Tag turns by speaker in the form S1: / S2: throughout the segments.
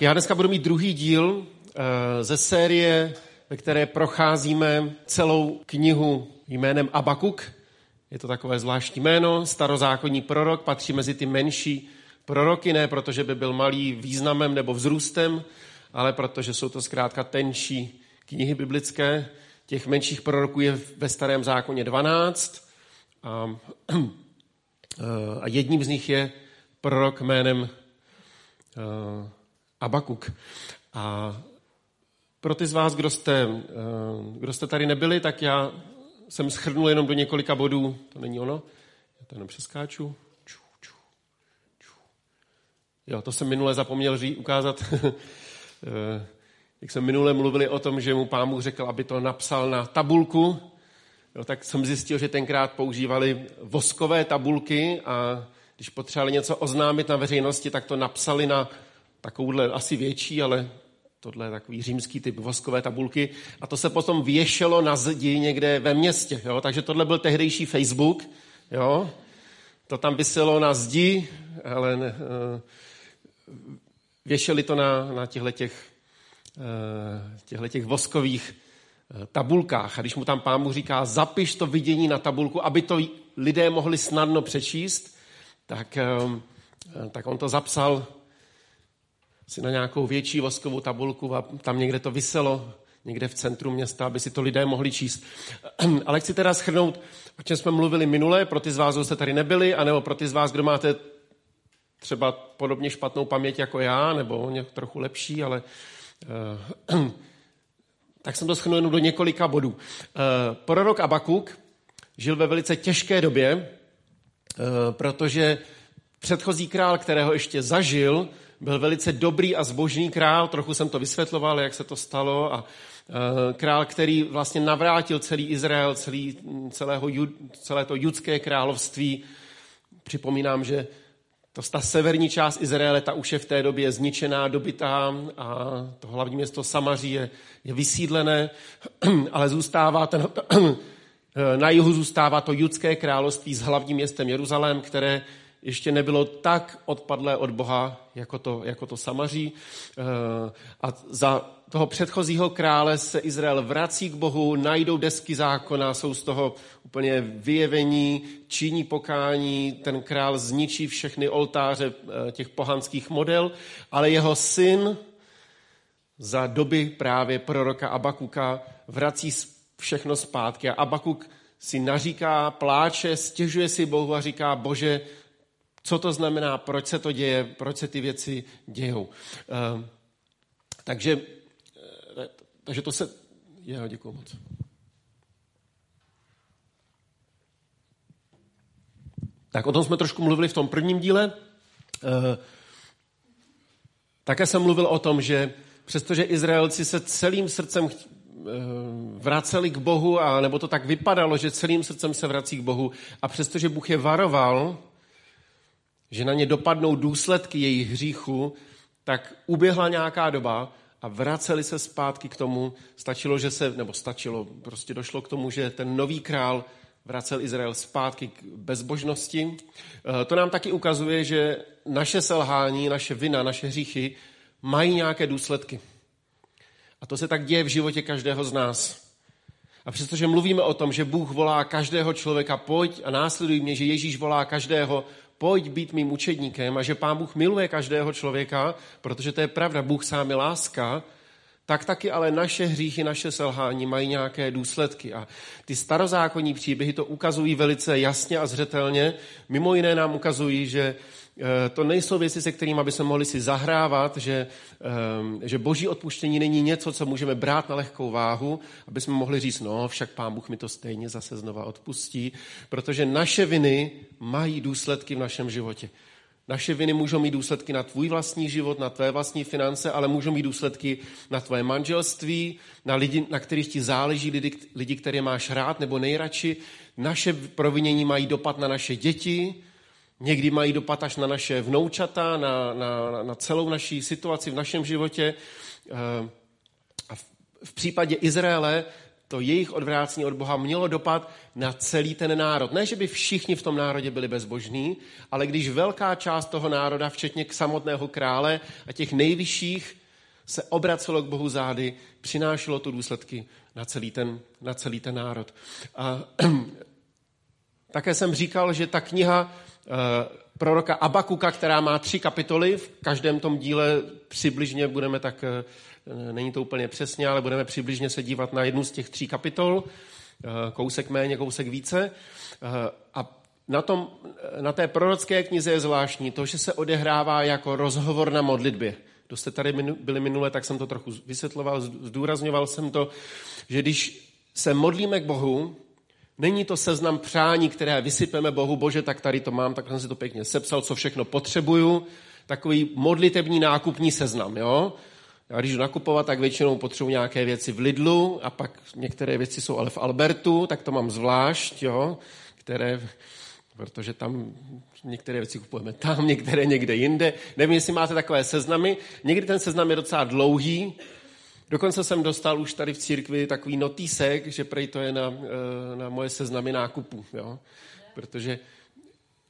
S1: Já dneska budu mít druhý díl eh, ze série, ve které procházíme celou knihu jménem Abakuk. Je to takové zvláštní jméno, starozákonní prorok, patří mezi ty menší proroky, ne protože by byl malý významem nebo vzrůstem, ale protože jsou to zkrátka tenší knihy biblické. Těch menších proroků je ve starém zákoně 12 a, a jedním z nich je prorok jménem eh, Abakuk. A pro ty z vás, kdo jste, eh, kdo jste tady nebyli, tak já jsem schrnul jenom do několika bodů. To není ono? Já to jenom přeskáču. Ču, ču, ču. Jo, to jsem minule zapomněl ří, ukázat. Eh, jak jsem minule mluvili o tom, že mu Bůh řekl, aby to napsal na tabulku, jo, tak jsem zjistil, že tenkrát používali voskové tabulky a když potřebovali něco oznámit na veřejnosti, tak to napsali na takovouhle asi větší, ale tohle je takový římský typ voskové tabulky. A to se potom věšelo na zdi někde ve městě. Jo? Takže tohle byl tehdejší Facebook. Jo? To tam vyselo na zdi, ale ne, uh, věšeli to na, na těchto těch, uh, těch voskových uh, tabulkách. A když mu tam pán říká, zapiš to vidění na tabulku, aby to lidé mohli snadno přečíst, tak, tak on to zapsal si na nějakou větší voskovou tabulku a tam někde to vyselo, někde v centru města, aby si to lidé mohli číst. Ale chci teda schrnout, o čem jsme mluvili minule, pro ty z vás, kdo jste tady nebyli, anebo pro ty z vás, kdo máte třeba podobně špatnou paměť jako já, nebo nějak trochu lepší, ale uh, tak jsem to schrnul jenom do několika bodů. Uh, prorok Abakuk žil ve velice těžké době, uh, protože předchozí král, kterého ještě zažil, byl velice dobrý a zbožný král, trochu jsem to vysvětloval, jak se to stalo, a e, král, který vlastně navrátil celý Izrael, celý, celého, celé to judské království. Připomínám, že to, ta severní část Izraele, ta už je v té době zničená, dobytá a to hlavní město Samaří je, je vysídlené, ale zůstává ten, na jihu zůstává to judské království s hlavním městem Jeruzalém, které ještě nebylo tak odpadlé od Boha, jako to, jako to Samaří. Eh, a za toho předchozího krále se Izrael vrací k Bohu, najdou desky zákona, jsou z toho úplně vyjevení, činí pokání, ten král zničí všechny oltáře eh, těch pohanských model, ale jeho syn za doby právě proroka Abakuka vrací všechno zpátky. A Abakuk si naříká, pláče, stěžuje si Bohu a říká, bože, co to znamená, proč se to děje, proč se ty věci dějou. Uh, takže, eh, takže to se... Jo, děkuji moc. Tak o tom jsme trošku mluvili v tom prvním díle. Uh, také jsem mluvil o tom, že přestože Izraelci se celým srdcem vraceli k Bohu, a nebo to tak vypadalo, že celým srdcem se vrací k Bohu, a přestože Bůh je varoval, že na ně dopadnou důsledky jejich hříchu, tak uběhla nějaká doba a vraceli se zpátky k tomu. Stačilo, že se, nebo stačilo, prostě došlo k tomu, že ten nový král vracel Izrael zpátky k bezbožnosti. Eh, to nám taky ukazuje, že naše selhání, naše vina, naše hříchy mají nějaké důsledky. A to se tak děje v životě každého z nás. A přestože mluvíme o tom, že Bůh volá každého člověka, pojď a následuj mě, že Ježíš volá každého, pojď být mým učedníkem a že Pán Bůh miluje každého člověka, protože to je pravda, Bůh sám je láska, tak taky ale naše hříchy, naše selhání mají nějaké důsledky. A ty starozákonní příběhy to ukazují velice jasně a zřetelně. Mimo jiné nám ukazují, že to nejsou věci, se kterými by se mohli si zahrávat, že, eh, že boží odpuštění není něco, co můžeme brát na lehkou váhu, aby jsme mohli říct, no však pán Bůh mi to stejně zase znova odpustí, protože naše viny mají důsledky v našem životě. Naše viny můžou mít důsledky na tvůj vlastní život, na tvé vlastní finance, ale můžou mít důsledky na tvoje manželství, na lidi, na kterých ti záleží, lidi, lidi, které máš rád nebo nejradši. Naše provinění mají dopad na naše děti, Někdy mají dopad až na naše vnoučata, na, na, na celou naší situaci v našem životě. Eh, a v, v případě Izraele to jejich odvrácení od Boha mělo dopad na celý ten národ. Ne, že by všichni v tom národě byli bezbožní, ale když velká část toho národa, včetně k samotného krále a těch nejvyšších, se obracelo k Bohu zády, přinášelo to důsledky na celý ten, na celý ten národ. A také jsem říkal, že ta kniha proroka Abakuka, která má tři kapitoly, v každém tom díle přibližně budeme tak, eh, není to úplně přesně, ale budeme přibližně se dívat na jednu z těch tří kapitol, eh, kousek méně, kousek více. A na, tom, na té prorocké knize je zvláštní to, že se odehrává jako rozhovor na modlitbě. Kdo jste tady byli minule, tak jsem to trochu vysvětloval, zdůrazňoval jsem to, že když se modlíme k Bohu, Není to seznam přání, které vysypeme Bohu, bože, tak tady to mám, tak jsem si to pěkně sepsal, co všechno potřebuju. Takový modlitební nákupní seznam, jo? Já když jdu nakupovat, tak většinou potřebuji nějaké věci v Lidlu a pak některé věci jsou ale v Albertu, tak to mám zvlášť, jo? Které, protože tam některé věci kupujeme tam, některé někde jinde. Nevím, jestli máte takové seznamy. Někdy ten seznam je docela dlouhý, Dokonce jsem dostal už tady v církvi takový notýsek, že prej to je na, eh, na moje seznamy nákupu. Jo? Protože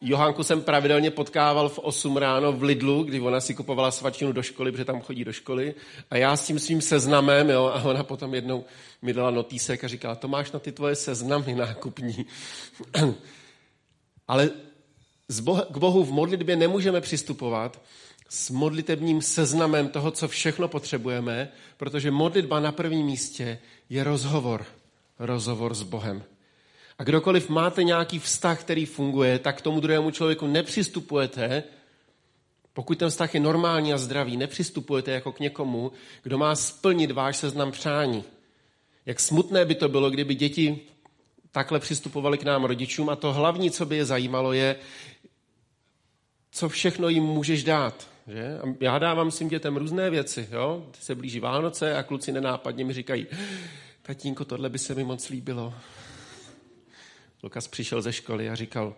S1: Johánku jsem pravidelně potkával v 8 ráno v Lidlu, kdy ona si kupovala svačinu do školy, protože tam chodí do školy. A já s tím svým seznamem, jo, a ona potom jednou mi dala notýsek a říkala, to máš na ty tvoje seznamy nákupní. Ale k Bohu v modlitbě nemůžeme přistupovat, s modlitebním seznamem toho, co všechno potřebujeme, protože modlitba na prvním místě je rozhovor. Rozhovor s Bohem. A kdokoliv máte nějaký vztah, který funguje, tak k tomu druhému člověku nepřistupujete, pokud ten vztah je normální a zdravý, nepřistupujete jako k někomu, kdo má splnit váš seznam přání. Jak smutné by to bylo, kdyby děti takhle přistupovali k nám rodičům a to hlavní, co by je zajímalo, je, co všechno jim můžeš dát. Že? Já dávám svým dětem různé věci. Jo? Se blíží Vánoce a kluci nenápadně mi říkají, tatínko, tohle by se mi moc líbilo. Lukas přišel ze školy a říkal,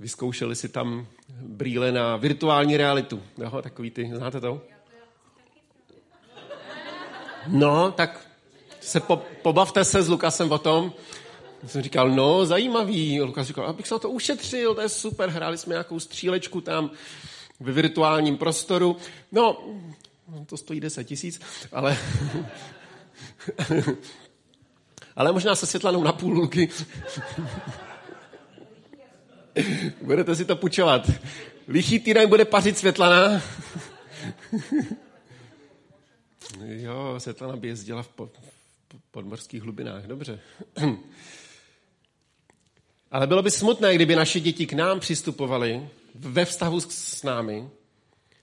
S1: vyzkoušeli si tam brýle na virtuální realitu. Jo? Takový ty, znáte to? No, tak se po, pobavte se s Lukasem o tom. Já jsem říkal, no, zajímavý. Lukas říkal, abych se na to ušetřil, to je super, hráli jsme nějakou střílečku tam ve virtuálním prostoru. No, to stojí 10 tisíc, ale... ale možná se světlanou na půl luky. Budete si to pučovat. Lichý týden bude pařit Světlana. jo, Světlana by jezdila v, v podmorských hlubinách. Dobře. Ale bylo by smutné, kdyby naše děti k nám přistupovaly ve vztahu s námi,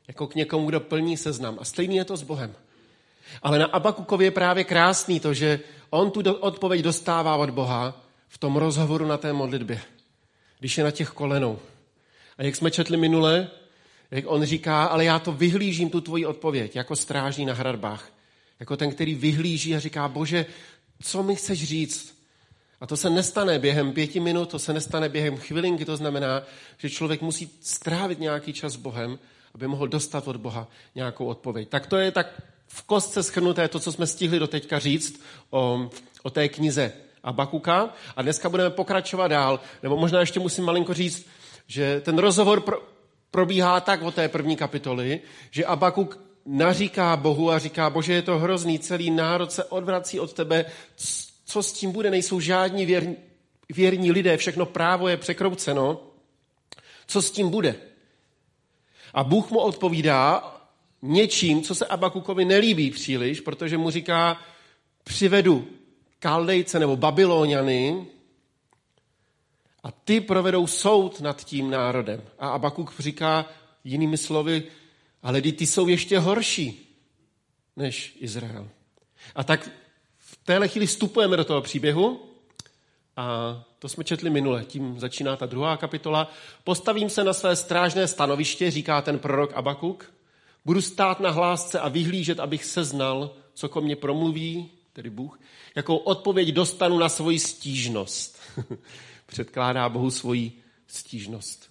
S1: jako k někomu, kdo plní seznam. A stejný je to s Bohem. Ale na Abakukově je právě krásný to, že on tu odpověď dostává od Boha v tom rozhovoru na té modlitbě, když je na těch kolenou. A jak jsme četli minule, jak on říká, ale já to vyhlížím, tu tvoji odpověď, jako strážní na hradbách. Jako ten, který vyhlíží a říká, bože, co mi chceš říct? A to se nestane během pěti minut, to se nestane během chvilinky, to znamená, že člověk musí strávit nějaký čas s Bohem, aby mohl dostat od Boha nějakou odpověď. Tak to je tak v kostce schrnuté to, co jsme stihli do teďka říct o, o té knize Abakuka. A dneska budeme pokračovat dál, nebo možná ještě musím malinko říct, že ten rozhovor pro, probíhá tak o té první kapitoly, že Abakuk naříká Bohu a říká, bože, je to hrozný, celý národ se odvrací od tebe, co s tím bude, nejsou žádní věrní, věrní lidé, všechno právo je překrouceno, co s tím bude? A Bůh mu odpovídá něčím, co se Abakukovi nelíbí příliš, protože mu říká, přivedu Kaldejce nebo Babyloniany a ty provedou soud nad tím národem. A Abakuk říká jinými slovy, ale ty jsou ještě horší než Izrael. A tak téhle chvíli vstupujeme do toho příběhu a to jsme četli minule, tím začíná ta druhá kapitola. Postavím se na své strážné stanoviště, říká ten prorok Abakuk. Budu stát na hlásce a vyhlížet, abych seznal, co ko mně promluví, tedy Bůh, jakou odpověď dostanu na svoji stížnost. Předkládá Bohu svoji stížnost.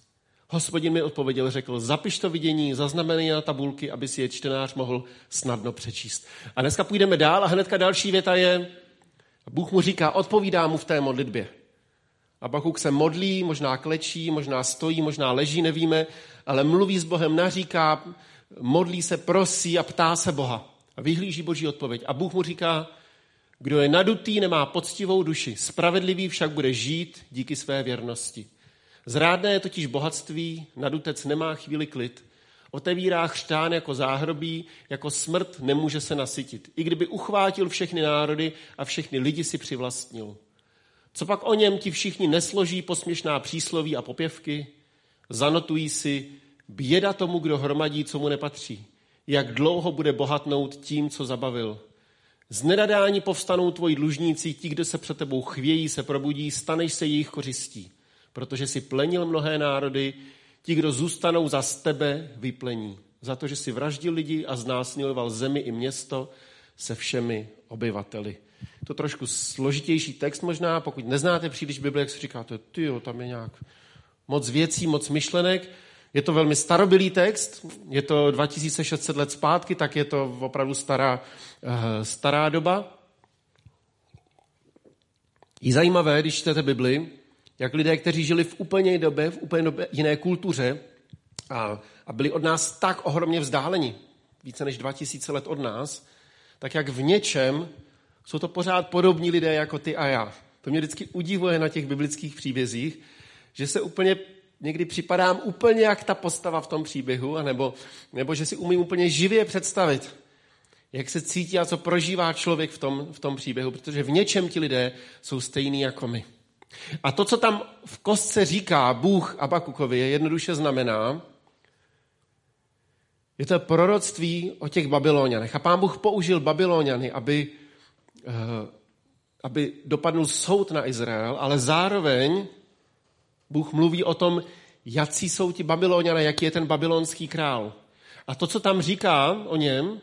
S1: Hospodin mi odpověděl, řekl, zapiš to vidění, zaznamenej na tabulky, aby si je čtenář mohl snadno přečíst. A dneska půjdeme dál a hnedka další věta je, Bůh mu říká, odpovídá mu v té modlitbě. A Bakuk se modlí, možná klečí, možná stojí, možná leží, nevíme, ale mluví s Bohem, naříká, modlí se, prosí a ptá se Boha. A vyhlíží Boží odpověď. A Bůh mu říká, kdo je nadutý, nemá poctivou duši, spravedlivý však bude žít díky své věrnosti. Zrádné je totiž bohatství, nadutec nemá chvíli klid, otevírá chřtán jako záhrobí, jako smrt nemůže se nasytit. I kdyby uchvátil všechny národy a všechny lidi si přivlastnil. Co pak o něm ti všichni nesloží posměšná přísloví a popěvky? Zanotují si běda tomu, kdo hromadí, co mu nepatří. Jak dlouho bude bohatnout tím, co zabavil. Z nedadání povstanou tvoji dlužníci, ti, kdo se před tebou chvějí, se probudí, staneš se jejich kořistí. Protože si plenil mnohé národy, ti, kdo zůstanou za tebe, vyplení. Za to, že si vraždil lidi a znásilňoval zemi i město se všemi obyvateli. To trošku složitější text možná, pokud neznáte příliš Bibli, jak si říkáte, ty jo, tam je nějak moc věcí, moc myšlenek. Je to velmi starobilý text, je to 2600 let zpátky, tak je to opravdu stará, uh, stará doba. Je zajímavé, když čtete Bibli, jak lidé, kteří žili v úplně době, v úplně době, jiné kultuře a, a byli od nás tak ohromně vzdáleni, více než 2000 let od nás, tak jak v něčem jsou to pořád podobní lidé jako ty a já. To mě vždycky udivuje na těch biblických příbězích, že se úplně někdy připadám úplně jak ta postava v tom příběhu, anebo, nebo že si umím úplně živě představit, jak se cítí a co prožívá člověk v tom, v tom příběhu, protože v něčem ti lidé jsou stejní jako my. A to, co tam v kostce říká Bůh Abakukovi, je jednoduše znamená, je to proroctví o těch Babylonianech. A pán Bůh použil Babyloniany, aby, eh, aby dopadnul soud na Izrael, ale zároveň Bůh mluví o tom, jaký jsou ti Babyloniané, jaký je ten babylonský král. A to, co tam říká o něm,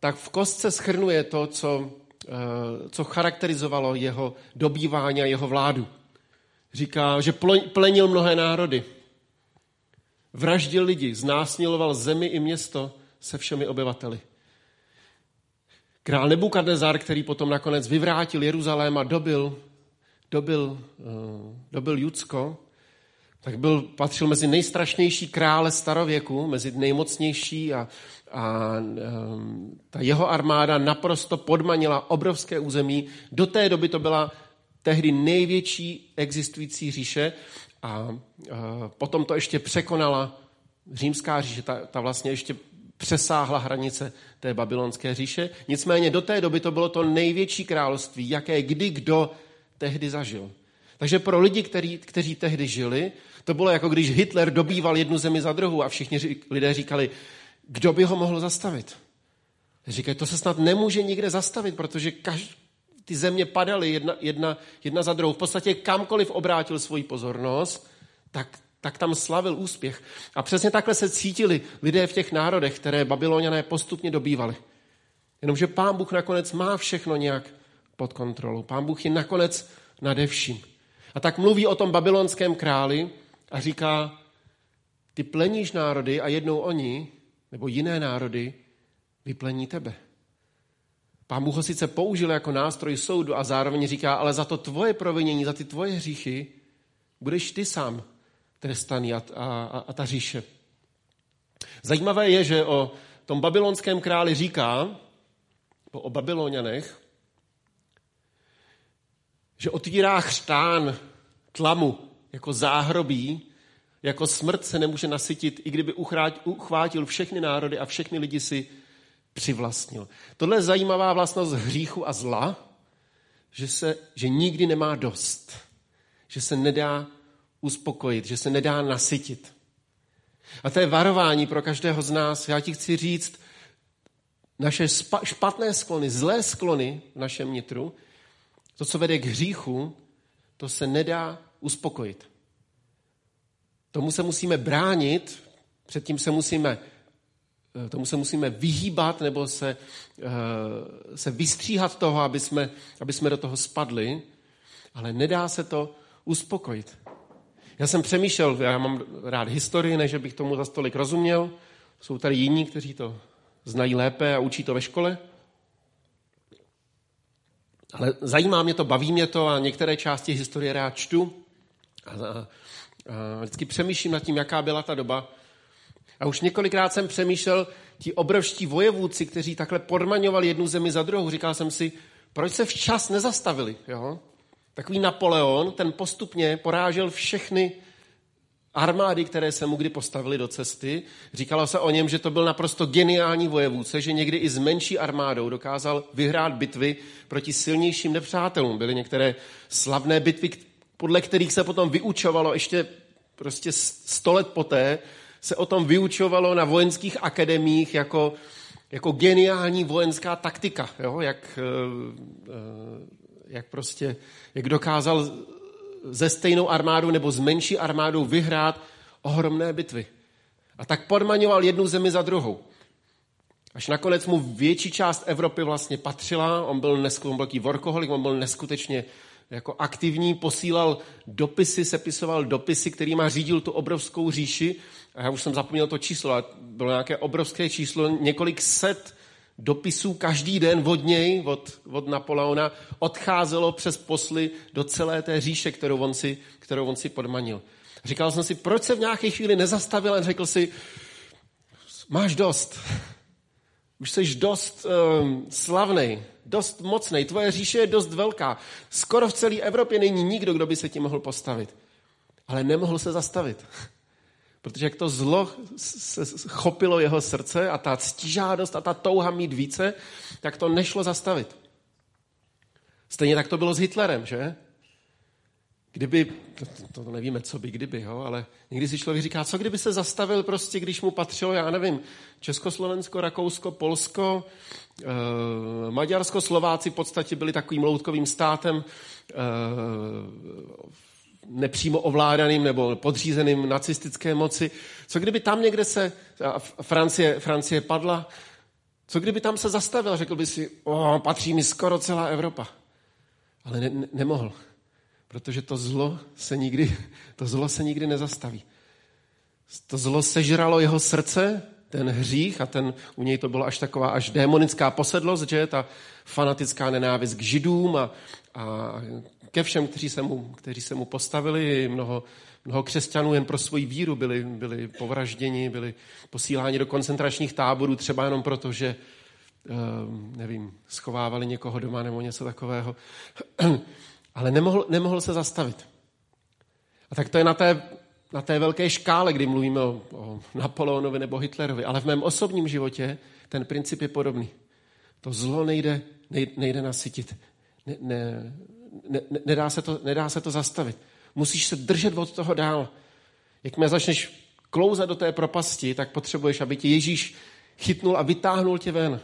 S1: tak v kostce schrnuje to, co, co charakterizovalo jeho dobývání a jeho vládu. Říká, že plenil mnohé národy, vraždil lidi, znásilňoval zemi i město se všemi obyvateli. Král Nebukadnezar, který potom nakonec vyvrátil Jeruzalém a dobil, dobil, uh, dobil Judsko, tak byl, patřil mezi nejstrašnější krále starověku, mezi nejmocnější a, a um, ta jeho armáda naprosto podmanila obrovské území. Do té doby to byla tehdy největší existující říše a, a potom to ještě překonala římská říše, ta, ta vlastně ještě přesáhla hranice té babylonské říše. Nicméně do té doby to bylo to největší království, jaké kdy kdo tehdy zažil. Takže pro lidi, který, kteří tehdy žili, to bylo jako když Hitler dobýval jednu zemi za druhou a všichni lidé říkali, kdo by ho mohl zastavit. Říkají, to se snad nemůže nikde zastavit, protože každý, ty země padaly jedna, jedna, jedna za druhou. V podstatě kamkoliv obrátil svoji pozornost, tak, tak tam slavil úspěch. A přesně takhle se cítili lidé v těch národech, které babyloniané postupně dobývali. Jenomže pán Bůh nakonec má všechno nějak pod kontrolou. Pán Bůh je nakonec nade vším. A tak mluví o tom babylonském králi a říká, ty pleníš národy a jednou oni, nebo jiné národy, vyplení tebe. Pán Bůh ho sice použil jako nástroj soudu a zároveň říká, ale za to tvoje provinění, za ty tvoje hříchy, budeš ty sám trestaný a, a, a ta říše. Zajímavé je, že o tom babylonském králi říká, o Babylonianech, že otvírá chřtán tlamu jako záhrobí, jako smrt se nemůže nasytit, i kdyby uchvátil všechny národy a všechny lidi si přivlastnil. Tohle je zajímavá vlastnost hříchu a zla, že, se, že nikdy nemá dost. Že se nedá uspokojit, že se nedá nasytit. A to je varování pro každého z nás. Já ti chci říct, naše špatné sklony, zlé sklony v našem nitru, to, co vede k hříchu, to se nedá uspokojit. Tomu se musíme bránit, předtím se musíme, eh, tomu se musíme vyhýbat nebo se, eh, se vystříhat toho, aby jsme, aby jsme do toho spadli, ale nedá se to uspokojit. Já jsem přemýšlel, já mám rád historii, než bych tomu za stolik rozuměl. Jsou tady jiní, kteří to znají lépe a učí to ve škole. Ale zajímá mě to, baví mě to a některé části historie rád čtu. A, a, a vždycky přemýšlím nad tím, jaká byla ta doba. A už několikrát jsem přemýšlel, ti obrovští vojevůdci, kteří takhle podmaňovali jednu zemi za druhou, říkal jsem si, proč se včas nezastavili? Jo? Takový Napoleon, ten postupně porážel všechny armády, které se mu kdy postavili do cesty. Říkalo se o něm, že to byl naprosto geniální vojevůdce, že někdy i s menší armádou dokázal vyhrát bitvy proti silnějším nepřátelům. Byly některé slavné bitvy, podle kterých se potom vyučovalo ještě prostě sto let poté, se o tom vyučovalo na vojenských akademiích jako, jako geniální vojenská taktika, jo? Jak, eh, eh, jak prostě, jak dokázal ze stejnou armádou nebo s menší armádou vyhrát ohromné bitvy. A tak podmaňoval jednu zemi za druhou. Až nakonec mu větší část Evropy vlastně patřila, on byl, nesku, on byl workoholik, on byl neskutečně jako aktivní, posílal dopisy, sepisoval dopisy, kterýma řídil tu obrovskou říši. A já už jsem zapomněl to číslo, ale bylo nějaké obrovské číslo, několik set dopisů každý den od něj, od, od Napoleona, odcházelo přes posly do celé té říše, kterou on si, kterou on si podmanil. Říkal jsem si, proč se v nějaké chvíli nezastavil a řekl si, máš dost. Už jsi dost um, slavný, dost mocný, tvoje říše je dost velká. Skoro v celé Evropě není nikdo, kdo by se ti mohl postavit. Ale nemohl se zastavit. Protože jak to zlo se chopilo jeho srdce a ta ctižádost a ta touha mít více, tak to nešlo zastavit. Stejně tak to bylo s Hitlerem, že? Kdyby, to, to nevíme, co by kdyby, jo, ale někdy si člověk říká, co kdyby se zastavil prostě, když mu patřilo, já nevím, Československo, Rakousko, Polsko, eh, Maďarsko, Slováci v podstatě byli takovým loutkovým státem, eh, nepřímo ovládaným nebo podřízeným nacistické moci. Co kdyby tam někde se Francie, Francie padla? Co kdyby tam se zastavil? Řekl by si, o, patří mi skoro celá Evropa. Ale ne, ne, nemohl, protože to zlo se nikdy, to zlo se nikdy nezastaví. To zlo sežralo jeho srdce, ten hřích a ten, u něj to bylo až taková až démonická posedlost, že ta fanatická nenávist k židům a, a ke všem, kteří se mu, kteří se mu postavili. Mnoho, mnoho křesťanů jen pro svoji víru byli, byli povražděni, byli posíláni do koncentračních táborů třeba jenom proto, že nevím, schovávali někoho doma nebo něco takového. Ale nemohl, nemohl se zastavit. A tak to je na té, na té velké škále, kdy mluvíme o, o Napoleonovi nebo Hitlerovi. Ale v mém osobním životě ten princip je podobný. To zlo nejde, nejde, nejde nasytit. Ne, ne, ne, nedá, se to, nedá se to zastavit. Musíš se držet od toho dál. Jakmile začneš klouzat do té propasti, tak potřebuješ, aby tě Ježíš chytnul a vytáhnul tě ven.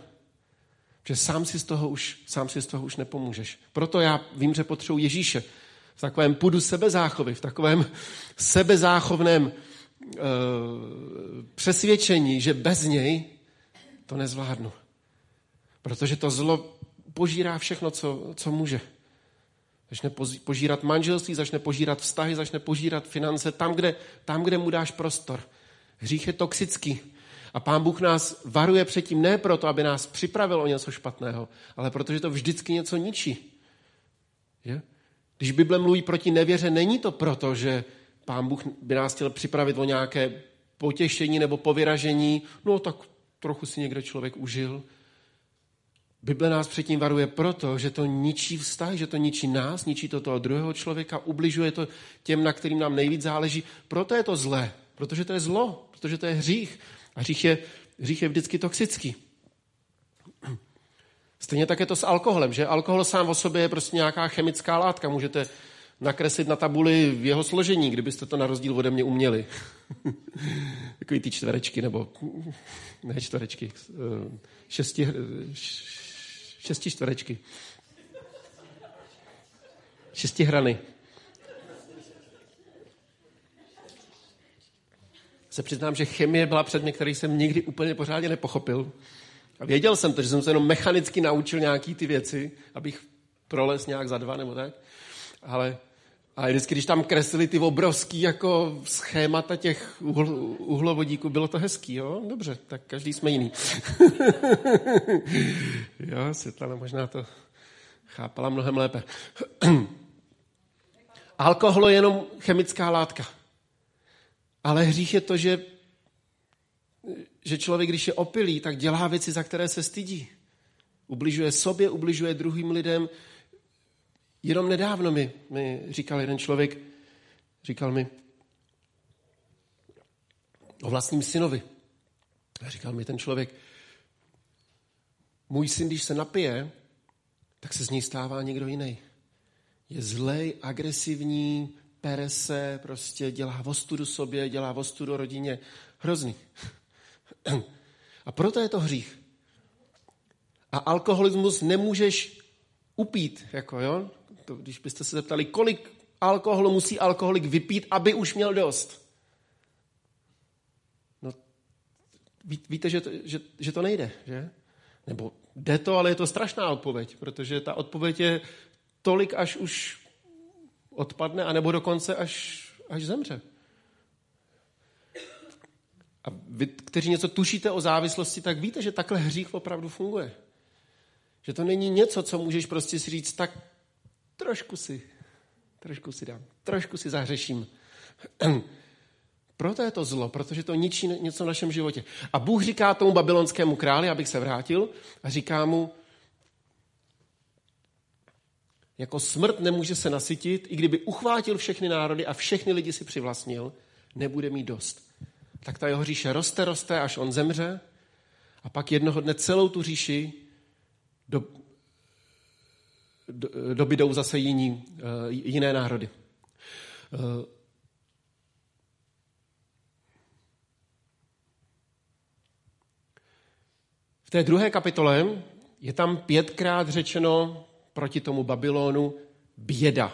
S1: Že sám si z toho už, sám si z toho už nepomůžeš. Proto já vím, že potřebuji Ježíše. V takovém pudu sebezáchovy, v takovém sebezáchovném uh, přesvědčení, že bez něj to nezvládnu. Protože to zlo požírá všechno, co, co může. Začne požírat manželství, začne požírat vztahy, začne požírat finance tam kde, tam, kde mu dáš prostor. Hřích je toxický. A pán Bůh nás varuje předtím ne proto, aby nás připravil o něco špatného, ale protože to vždycky něco ničí. Je? Když Bible mluví proti nevěře, není to proto, že pán Bůh by nás chtěl připravit o nějaké potěšení nebo povyražení, no tak trochu si někdo člověk užil, Bible nás předtím varuje proto, že to ničí vztah, že to ničí nás, ničí to toho druhého člověka, ubližuje to těm, na kterým nám nejvíc záleží. Proto je to zlé, protože to je zlo, protože to je hřích. A hřích je, hřích je vždycky toxický. Stejně tak je to s alkoholem, že alkohol sám o sobě je prostě nějaká chemická látka. Můžete nakreslit na tabuli v jeho složení, kdybyste to na rozdíl ode mě uměli. Takový ty čtverečky, nebo ne čtverečky, eh, šesti, šesti čtverečky. Šesti hrany. Se přiznám, že chemie byla předmět, který jsem nikdy úplně pořádně nepochopil. A věděl jsem to, že jsem se jenom mechanicky naučil nějaký ty věci, abych proles nějak za dva nebo tak. Ale a vždycky, když tam kreslili ty obrovský jako schémata těch uhl, uhlovodíků, bylo to hezký, jo? Dobře, tak každý jsme jiný. jo, Světlana možná to chápala mnohem lépe. Alkohol je jenom chemická látka. Ale hřích je to, že, že člověk, když je opilý, tak dělá věci, za které se stydí. Ubližuje sobě, ubližuje druhým lidem. Jenom nedávno mi, mi říkal jeden člověk, říkal mi o vlastním synovi. Říkal mi ten člověk, můj syn, když se napije, tak se z něj stává někdo jiný. Je zlej, agresivní, pere se, prostě dělá vostudu sobě, dělá vostudu rodině. Hrozný. A proto je to hřích. A alkoholismus nemůžeš upít, jako jo? To, když byste se zeptali, kolik alkoholu musí alkoholik vypít, aby už měl dost. No, ví, víte, že to, že, že to nejde, že? Nebo jde to, ale je to strašná odpověď, protože ta odpověď je tolik, až už odpadne, anebo dokonce až, až zemře. A vy, kteří něco tušíte o závislosti, tak víte, že takhle hřích opravdu funguje. Že to není něco, co můžeš prostě si říct, tak trošku si, trošku si dám, trošku si zahřeším. Proto je to zlo, protože to ničí něco v našem životě. A Bůh říká tomu babylonskému králi, abych se vrátil, a říká mu, jako smrt nemůže se nasytit, i kdyby uchvátil všechny národy a všechny lidi si přivlastnil, nebude mít dost. Tak ta jeho říše roste, roste, až on zemře a pak jednoho dne celou tu říši do, do, dobydou zase jiní, uh, jiné národy. Uh, v té druhé kapitole je tam pětkrát řečeno proti tomu Babylonu běda.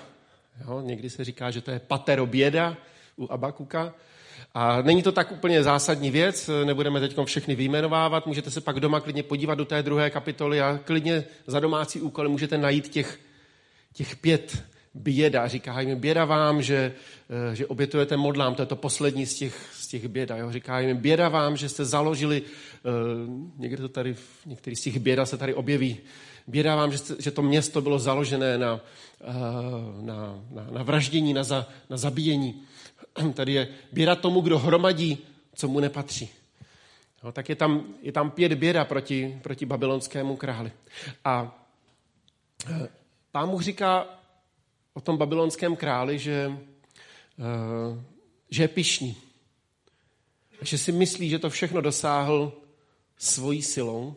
S1: Jo, někdy se říká, že to je patero běda u Abakuka. A není to tak úplně zásadní věc, nebudeme teď všechny vyjmenovávat, můžete se pak doma klidně podívat do té druhé kapitoly a klidně za domácí úkoly můžete najít těch, těch pět běda. Říká jim běda vám, že, eh, že obětujete modlám, to je to poslední z těch, z těch běda. Jo? Říká jim běda vám, že jste založili, uh, někde to tady, některý z těch běda se tady objeví, běda vám, že, že to město bylo založené na, uh, na, na, na vraždění, na, za, na zabíjení. Tady je běda tomu, kdo hromadí, co mu nepatří. No, tak je tam, je tam pět běda proti, proti babylonskému králi. A pán Bůh říká, o tom babylonském králi, že, uh, že je pišný. A že si myslí, že to všechno dosáhl svojí silou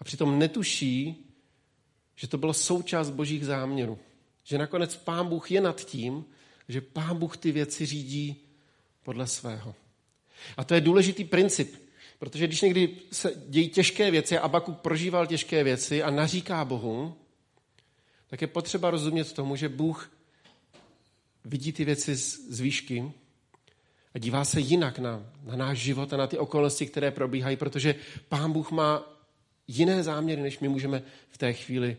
S1: a přitom netuší, že to bylo součást božích záměrů. Že nakonec pán Bůh je nad tím, že pán Bůh ty věci řídí podle svého. A to je důležitý princip, protože když někdy se dějí těžké věci a Abakuk prožíval těžké věci a naříká Bohu, tak je potřeba rozumět tomu, že Bůh vidí ty věci z, výšky a dívá se jinak na, na náš život a na ty okolnosti, které probíhají, protože Pán Bůh má jiné záměry, než my můžeme v té chvíli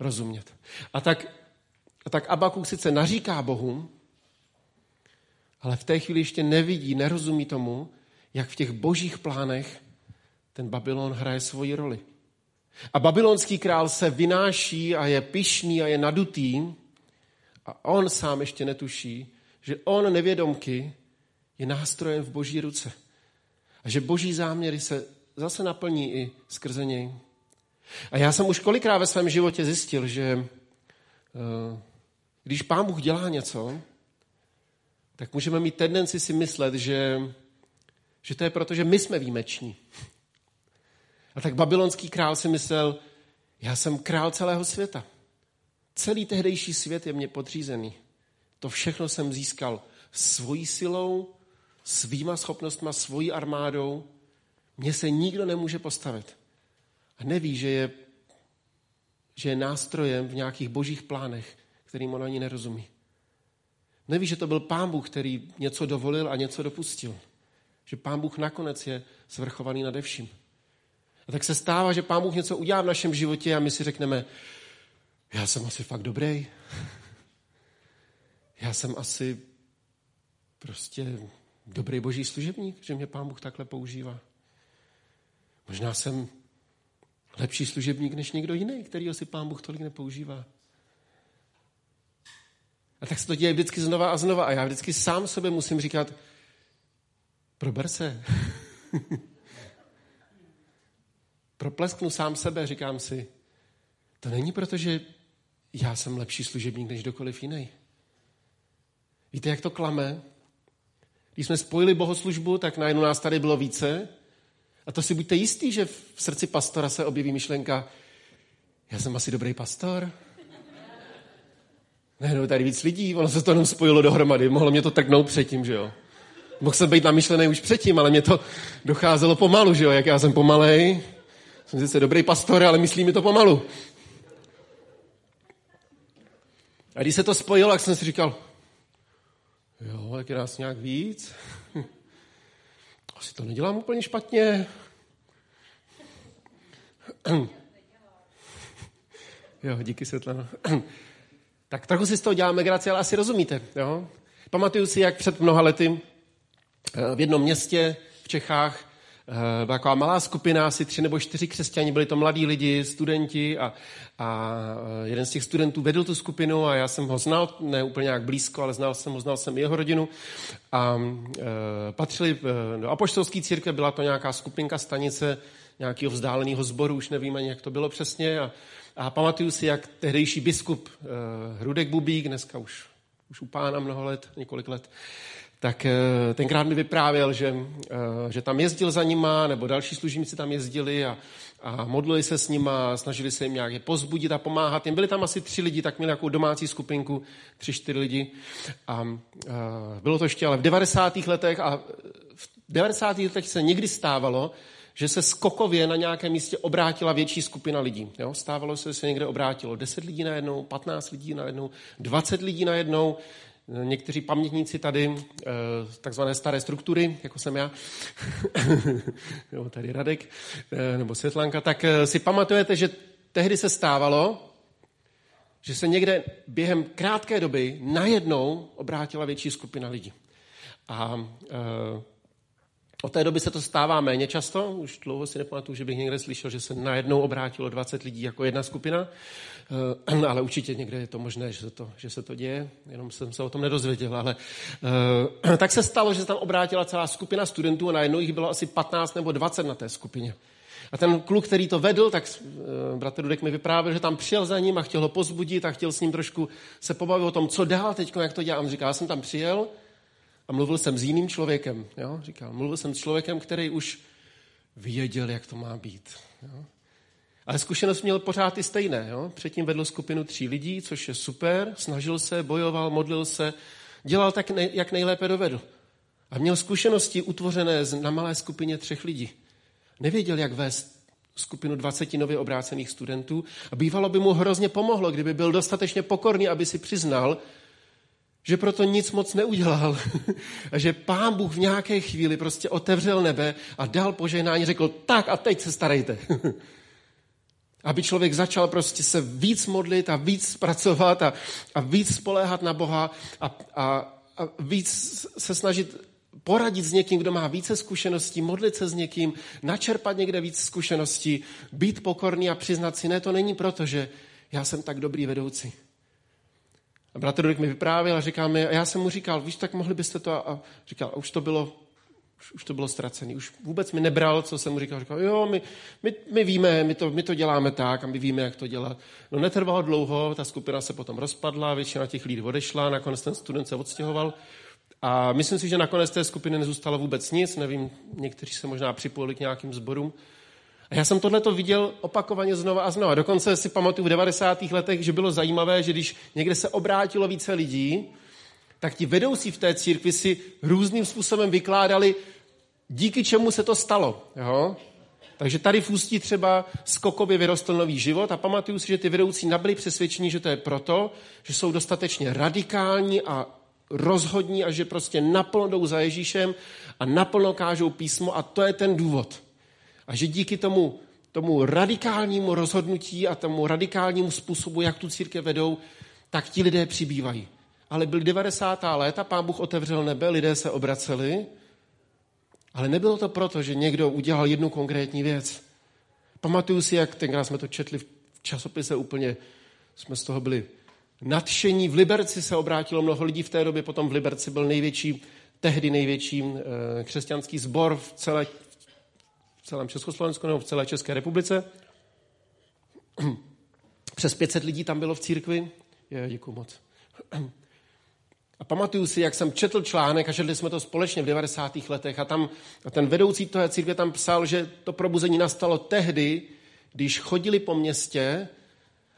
S1: rozumět. A tak, a tak Abakuk sice naříká Bohu, ale v té chvíli ještě nevidí, nerozumí tomu, jak v těch božích plánech ten Babylon hraje svoji roli. A babylonský král se vynáší a je pišný a je nadutý, a on sám ještě netuší, že on nevědomky je nástrojem v boží ruce. A že boží záměry se zase naplní i skrze něj. A já jsem už kolikrát ve svém životě zjistil, že eh, když pán Bůh dělá něco, tak můžeme mít tendenci si myslet, že, že to je proto, že my jsme výjimeční. A tak babylonský král si myslel, já jsem král celého světa. Celý tehdejší svět je mě podřízený. To všechno jsem získal svojí silou, svýma schopnostma, svojí armádou. Mně se nikdo nemůže postavit. A neví, že je, že je nástrojem v nějakých božích plánech, kterým on ani nerozumí. Neví, že to byl pán Bůh, který něco dovolil a něco dopustil. Že pán Bůh nakonec je svrchovaný nade vším. A tak se stává, že pán Bůh něco udělá v našem životě a my si řekneme, já jsem asi fakt dobrý. Já jsem asi prostě dobrý boží služebník, že mě pán Bůh takhle používá. Možná jsem lepší služebník než někdo jiný, který si pán Bůh tolik nepoužívá. A tak se to děje vždycky znova a znova. A já vždycky sám sobě musím říkat, prober se. Proplesknu sám sebe, říkám si, to není proto, že já jsem lepší služebník než kdokoliv jiný. Víte, jak to klame? Když jsme spojili bohoslužbu, tak najednou nás tady bylo více. A to si buďte jistý, že v srdci pastora se objeví myšlenka, já jsem asi dobrý pastor. Ne, no, tady víc lidí, ono se to jenom spojilo dohromady, mohlo mě to trknout předtím, že jo. Mohl jsem být namyšlený už předtím, ale mě to docházelo pomalu, že jo, jak já jsem pomalej. Jsem sice dobrý pastor, ale myslí mi to pomalu. A když se to spojilo, tak jsem si říkal, jo, jak je nás nějak víc. Asi to nedělám úplně špatně. Jo, díky Světlana. Tak trochu si z toho děláme graci, ale asi rozumíte. Jo? Pamatuju si, jak před mnoha lety eh, v jednom městě v Čechách taková malá skupina, asi tři nebo čtyři křesťani, byli to mladí lidi, studenti a, a eh, jeden z těch studentů vedl tu skupinu a já jsem ho znal, ne úplně nějak blízko, ale znal jsem ho, znal jsem jeho rodinu. A e, patřili do apoštolské církve, byla to nějaká skupinka stanice nějakého vzdáleného sboru, už nevím ani, jak to bylo přesně. A a pamatuju si, jak tehdejší biskup uh, Hrudek Bubík, dneska už, už u pána mnoho let, několik let, tak uh, tenkrát mi vyprávěl, že, uh, že tam jezdil za nima, nebo další služebníci tam jezdili a, a modlili se s nima, snažili se jim nějak je pozbudit a pomáhat. Jim byli tam asi tři lidi, tak měli jako domácí skupinku, tři, čtyři lidi. A uh, bylo to ještě ale v 90. letech a v 90. letech se někdy stávalo, že se skokově na nějakém místě obrátila větší skupina lidí. Jo? Stávalo se, že se někde obrátilo 10 lidí na jednou, 15 lidí na jednou, 20 lidí na jednou. Někteří pamětníci tady, eh, takzvané staré struktury, jako jsem já, jo, tady Radek, eh, nebo Světlanka, tak eh, si pamatujete, že tehdy se stávalo, že se někde během krátké doby najednou obrátila větší skupina lidí. A od té doby se to stává méně často, už dlouho si nepamatuju, že bych někde slyšel, že se najednou obrátilo 20 lidí jako jedna skupina, eh, ale určitě někde je to možné, že se to, že se to děje, jenom jsem se o tom nedozvěděl, ale eh, tak se stalo, že se tam obrátila celá skupina studentů a najednou jich bylo asi 15 nebo 20 na té skupině. A ten kluk, který to vedl, tak eh, bratr Dudek mi vyprávěl, že tam přijel za ním a chtěl ho pozbudit a chtěl s ním trošku se pobavit o tom, co dál teď, jak to dělám. Říká, já jsem tam přijel, a mluvil jsem s jiným člověkem. Jo? Říkal, mluvil jsem s člověkem, který už věděl, jak to má být. Jo? Ale zkušenost měl pořád ty stejné. Jo? Předtím vedl skupinu tří lidí, což je super, snažil se, bojoval, modlil se, dělal tak, jak nejlépe dovedl. A měl zkušenosti utvořené na malé skupině třech lidí. Nevěděl, jak vést skupinu 20 nově obrácených studentů a bývalo by mu hrozně pomohlo, kdyby byl dostatečně pokorný, aby si přiznal, že proto nic moc neudělal. a že pán Bůh v nějaké chvíli prostě otevřel nebe a dal požehnání, řekl, tak a teď se starejte. Aby člověk začal prostě se víc modlit a víc pracovat a, a víc spoléhat na Boha a, a, a víc se snažit poradit s někým, kdo má více zkušeností, modlit se s někým, načerpat někde víc zkušeností, být pokorný a přiznat si, ne, to není proto, že já jsem tak dobrý vedoucí. A bratr Rudek mi vyprávěl a říká mi, a já jsem mu říkal, víš, tak mohli byste to, a, a říkal, a už to bylo, už, už to bylo ztracený, už vůbec mi nebral, co jsem mu říkal, říkal, jo, my, my, my víme, my to, my to děláme tak a my víme, jak to dělat. No netrvalo dlouho, ta skupina se potom rozpadla, většina těch lidí odešla, nakonec ten student se odstěhoval. A myslím si, že nakonec té skupiny nezůstalo vůbec nic, nevím, někteří se možná připojili k nějakým zborům. A já jsem tohleto viděl opakovaně znova a znova. Dokonce si pamatuju v 90. letech, že bylo zajímavé, že když někde se obrátilo více lidí, tak ti vedoucí v té církvi si různým způsobem vykládali, díky čemu se to stalo. Jo? Takže tady v Ústí třeba skokově vyrostl nový život a pamatuju si, že ty vedoucí nabyli přesvědčení, že to je proto, že jsou dostatečně radikální a rozhodní a že prostě naplno jdou za Ježíšem a naplno kážou písmo a to je ten důvod. A že díky tomu, tomu radikálnímu rozhodnutí a tomu radikálnímu způsobu, jak tu církev vedou, tak ti lidé přibývají. Ale byly 90. léta, pán Bůh otevřel nebe, lidé se obraceli, ale nebylo to proto, že někdo udělal jednu konkrétní věc. Pamatuju si, jak tenkrát jsme to četli v časopise úplně, jsme z toho byli nadšení. V Liberci se obrátilo mnoho lidí v té době, potom v Liberci byl největší, tehdy největší eh, křesťanský sbor v, celé, celém Československu nebo v celé České republice. Přes 500 lidí tam bylo v církvi. Je, děkuji moc. A pamatuju si, jak jsem četl článek a četli jsme to společně v 90. letech a tam a ten vedoucí toho církve tam psal, že to probuzení nastalo tehdy, když chodili po městě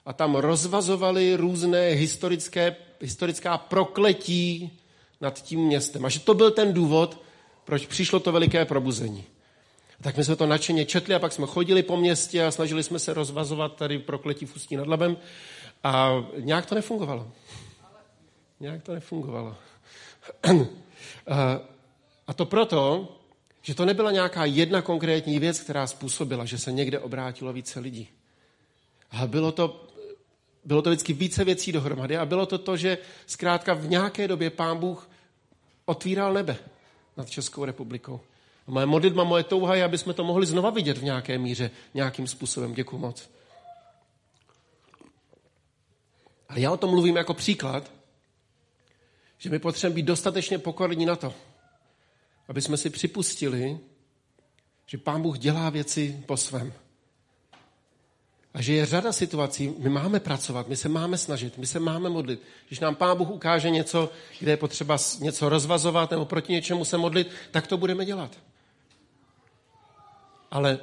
S1: a tam rozvazovali různé historické, historická prokletí nad tím městem. A že to byl ten důvod, proč přišlo to veliké probuzení. Tak my jsme to nadšeně četli a pak jsme chodili po městě a snažili jsme se rozvazovat tady prokletí v Ústí nad Labem a nějak to nefungovalo. Nějak to nefungovalo. A to proto, že to nebyla nějaká jedna konkrétní věc, která způsobila, že se někde obrátilo více lidí. Ale bylo to, bylo to vždycky více věcí dohromady a bylo to to, že zkrátka v nějaké době pán Bůh otvíral nebe nad Českou republikou. A moje modlitba, moje touha je, aby jsme to mohli znova vidět v nějaké míře, nějakým způsobem. Děkuji moc. A já o tom mluvím jako příklad, že my potřebujeme být dostatečně pokorní na to, aby jsme si připustili, že Pán Bůh dělá věci po svém. A že je řada situací, my máme pracovat, my se máme snažit, my se máme modlit. Když nám Pán Bůh ukáže něco, kde je potřeba něco rozvazovat nebo proti něčemu se modlit, tak to budeme dělat. Ale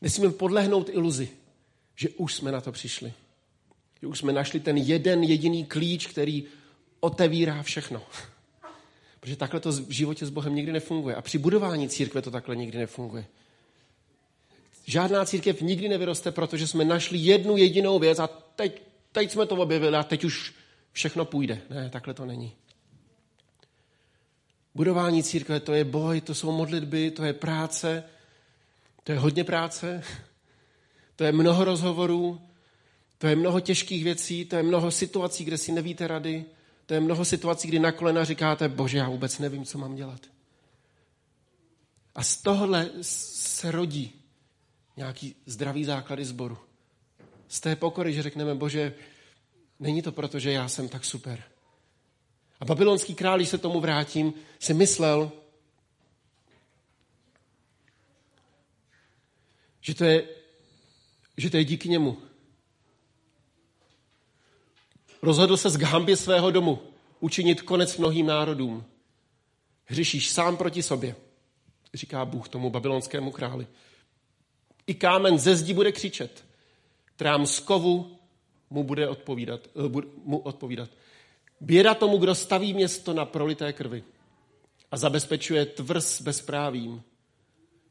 S1: nesmíme podlehnout iluzi, že už jsme na to přišli. Že už jsme našli ten jeden jediný klíč, který otevírá všechno. Protože takhle to v životě s Bohem nikdy nefunguje. A při budování církve to takhle nikdy nefunguje. Žádná církev nikdy nevyroste, protože jsme našli jednu jedinou věc a teď, teď jsme to objevili a teď už všechno půjde. Ne, takhle to není. Budování církve to je boj, to jsou modlitby, to je práce, to je hodně práce, to je mnoho rozhovorů, to je mnoho těžkých věcí, to je mnoho situací, kde si nevíte rady, to je mnoho situací, kdy na kolena říkáte, bože, já vůbec nevím, co mám dělat. A z tohle se rodí nějaký zdravý základy sboru. Z té pokory, že řekneme, bože, není to proto, že já jsem tak super. A babylonský král, když se tomu vrátím, si myslel, že to je, že to je díky němu. Rozhodl se z gambě svého domu učinit konec mnohým národům. Hřešíš sám proti sobě, říká Bůh tomu babylonskému králi. I kámen ze zdi bude křičet. Trám z kovu mu bude odpovídat, uh, mu odpovídat. Běda tomu, kdo staví město na prolité krvi a zabezpečuje tvrz bezprávím.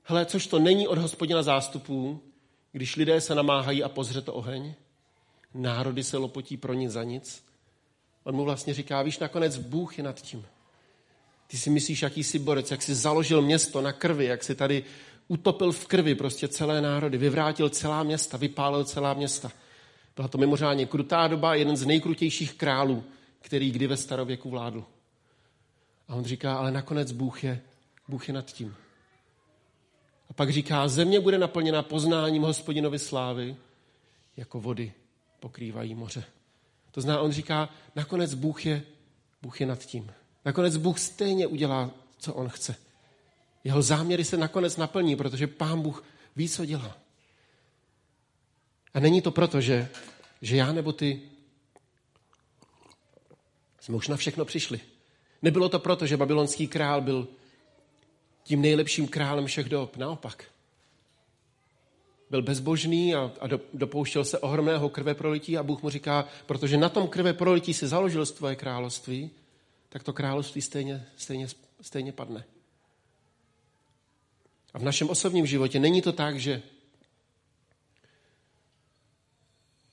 S1: Hle, což to není od hospodina zástupů, když lidé se namáhají a pozře to oheň? Národy se lopotí pro nic za nic. On mu vlastně říká, víš, nakonec Bůh je nad tím. Ty si myslíš, jaký jsi borec, jak jsi založil město na krvi, jak jsi tady utopil v krvi prostě celé národy, vyvrátil celá města, vypálil celá města. Byla to mimořádně krutá doba, jeden z nejkrutějších králů, který kdy ve starověku vládl. A on říká, ale nakonec Bůh je, Bůh je nad tím. A pak říká, země bude naplněna poznáním hospodinovi slávy, jako vody pokrývají moře. To znamená, on říká, nakonec Bůh je, Bůh je nad tím. Nakonec Bůh stejně udělá, co on chce. Jeho záměry se nakonec naplní, protože pán Bůh ví, co dělá. A není to proto, že, že já nebo ty jsme už na všechno přišli. Nebylo to proto, že babylonský král byl tím nejlepším králem všech dob. Naopak byl bezbožný a, a dopouštěl se ohromného krve prolití a Bůh mu říká, protože na tom krve prolití si založil tvoje království, tak to království stejně, stejně, stejně padne. A v našem osobním životě není to tak, že,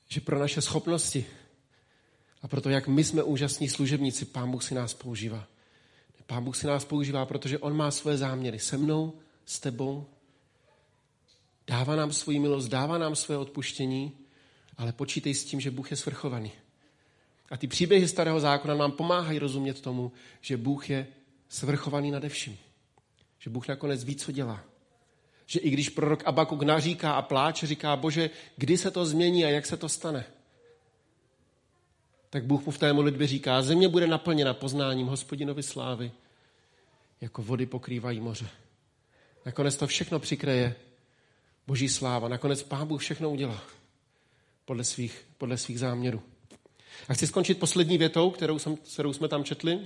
S1: že pro naše schopnosti a proto, jak my jsme úžasní služebníci, Pán Bůh si nás používá. Pán Bůh si nás používá, protože On má své záměry se mnou, s tebou, Dává nám svoji milost, dává nám své odpuštění, ale počítej s tím, že Bůh je svrchovaný. A ty příběhy starého zákona nám pomáhají rozumět tomu, že Bůh je svrchovaný nade vším. Že Bůh nakonec ví, co dělá. Že i když prorok Abakuk naříká a pláče, říká, bože, kdy se to změní a jak se to stane? Tak Bůh mu v té modlitbě říká, země bude naplněna poznáním hospodinovi slávy, jako vody pokrývají moře. Nakonec to všechno přikreje boží sláva. Nakonec Pán Bůh všechno udělá podle svých, podle svých záměrů. A chci skončit poslední větou, kterou, jsem, kterou jsme tam četli.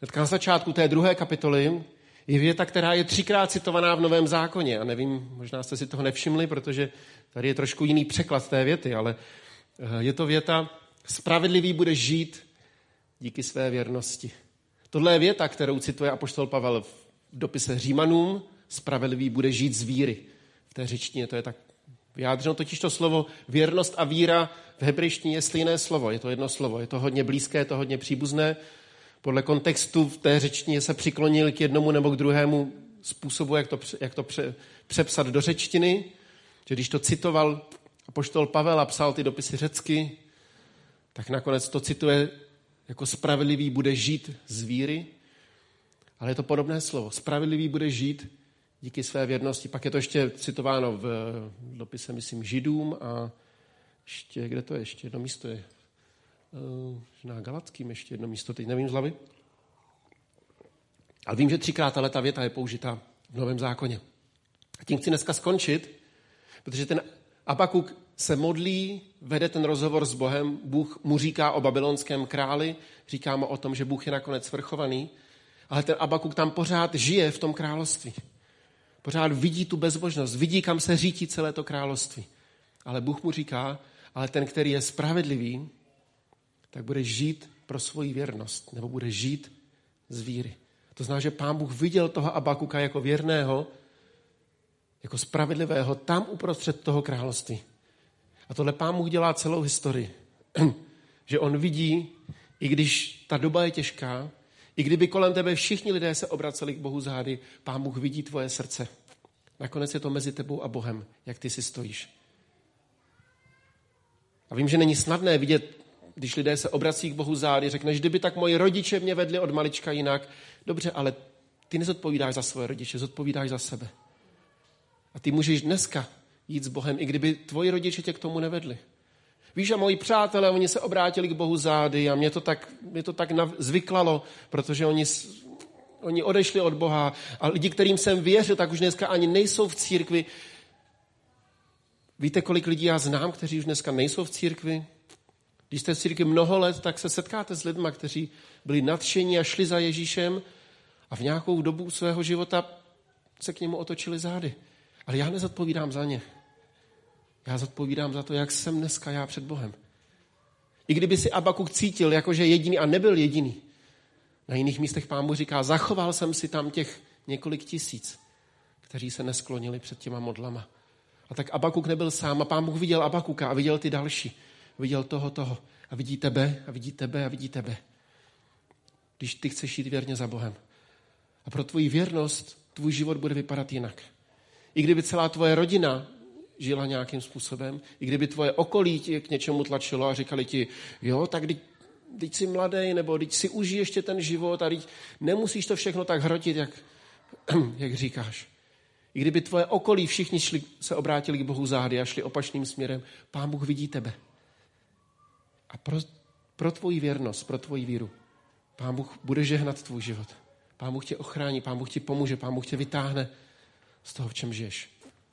S1: Hnedka na začátku té druhé kapitoly je věta, která je třikrát citovaná v Novém zákoně. A nevím, možná jste si toho nevšimli, protože tady je trošku jiný překlad té věty, ale je to věta, spravedlivý bude žít díky své věrnosti. Tohle je věta, kterou cituje apoštol Pavel v dopise Římanům, spravedlivý bude žít z víry. V té řečtině to je tak vyjádřeno, totiž to slovo věrnost a víra v hebrejštině je stejné slovo, je to jedno slovo, je to hodně blízké, je to hodně příbuzné. Podle kontextu v té řečtině se přiklonil k jednomu nebo k druhému způsobu, jak to, jak to pře, přepsat do řečtiny. Že když to citoval apoštol Pavel a psal ty dopisy řecky, tak nakonec to cituje jako spravedlivý bude žít z víry, ale je to podobné slovo. Spravedlivý bude žít díky své věrnosti. Pak je to ještě citováno v dopise, myslím, Židům a ještě, kde to je, ještě jedno místo je. Eh, na Galackým ještě jedno místo, teď nevím z hlavy. Ale vím, že třikrát ale ta věta je použita v Novém zákoně. A tím chci dneska skončit, protože ten Abakuk se modlí, vede ten rozhovor s Bohem, Bůh mu říká o babylonském králi, říká mu o tom, že Bůh je nakonec svrchovaný, ale ten Abakuk tam pořád žije v tom království. Pořád vidí tu bezbožnost, vidí, kam se řítí celé to království. Ale Bůh mu říká, ale ten, který je spravedlivý, tak bude žít pro svoji věrnost, nebo bude žít z víry. To znamená, že pán Bůh viděl toho Abakuka jako věrného, jako spravedlivého tam uprostřed toho království. A tohle pán Bůh dělá celou historii. že on vidí, i když ta doba je těžká, i kdyby kolem tebe všichni lidé se obraceli k Bohu zády, pán Bůh vidí tvoje srdce. Nakonec je to mezi tebou a Bohem, jak ty si stojíš. A vím, že není snadné vidět, když lidé se obrací k Bohu zády, řekneš, kdyby tak moji rodiče mě vedli od malička jinak. Dobře, ale ty nezodpovídáš za svoje rodiče, zodpovídáš za sebe. A ty můžeš dneska jít s Bohem, i kdyby tvoji rodiče tě k tomu nevedli. Víš, a moji přátelé, oni se obrátili k Bohu zády a mě to tak, mě to tak zvyklalo, protože oni, oni odešli od Boha a lidi, kterým jsem věřil, tak už dneska ani nejsou v církvi. Víte, kolik lidí já znám, kteří už dneska nejsou v církvi? Když jste v církvi mnoho let, tak se setkáte s lidmi, kteří byli nadšení a šli za Ježíšem a v nějakou dobu svého života se k němu otočili zády. Ale já nezodpovídám za ně. Já zodpovídám za to, jak jsem dneska já před Bohem. I kdyby si Abakuk cítil, jakože jediný a nebyl jediný. Na jiných místech pán mu říká, zachoval jsem si tam těch několik tisíc, kteří se nesklonili před těma modlama. A tak Abakuk nebyl sám a pán Bůh viděl Abakuka a viděl ty další. Viděl toho, toho. A vidí tebe a vidí tebe a vidí tebe. Když ty chceš jít věrně za Bohem. A pro tvoji věrnost tvůj život bude vypadat jinak. I kdyby celá tvoje rodina žila nějakým způsobem, i kdyby tvoje okolí tě k něčemu tlačilo a říkali ti, jo, tak teď, teď jsi mladý, nebo teď si užij ještě ten život a teď nemusíš to všechno tak hrotit, jak, jak říkáš. I kdyby tvoje okolí všichni šli, se obrátili k Bohu zády a šli opačným směrem, Pán Bůh vidí tebe. A pro, pro tvoji věrnost, pro tvoji víru, Pán Bůh bude žehnat tvůj život. Pán Bůh tě ochrání, Pán Bůh ti pomůže, Pán Bůh tě vytáhne z toho, v čem žiješ.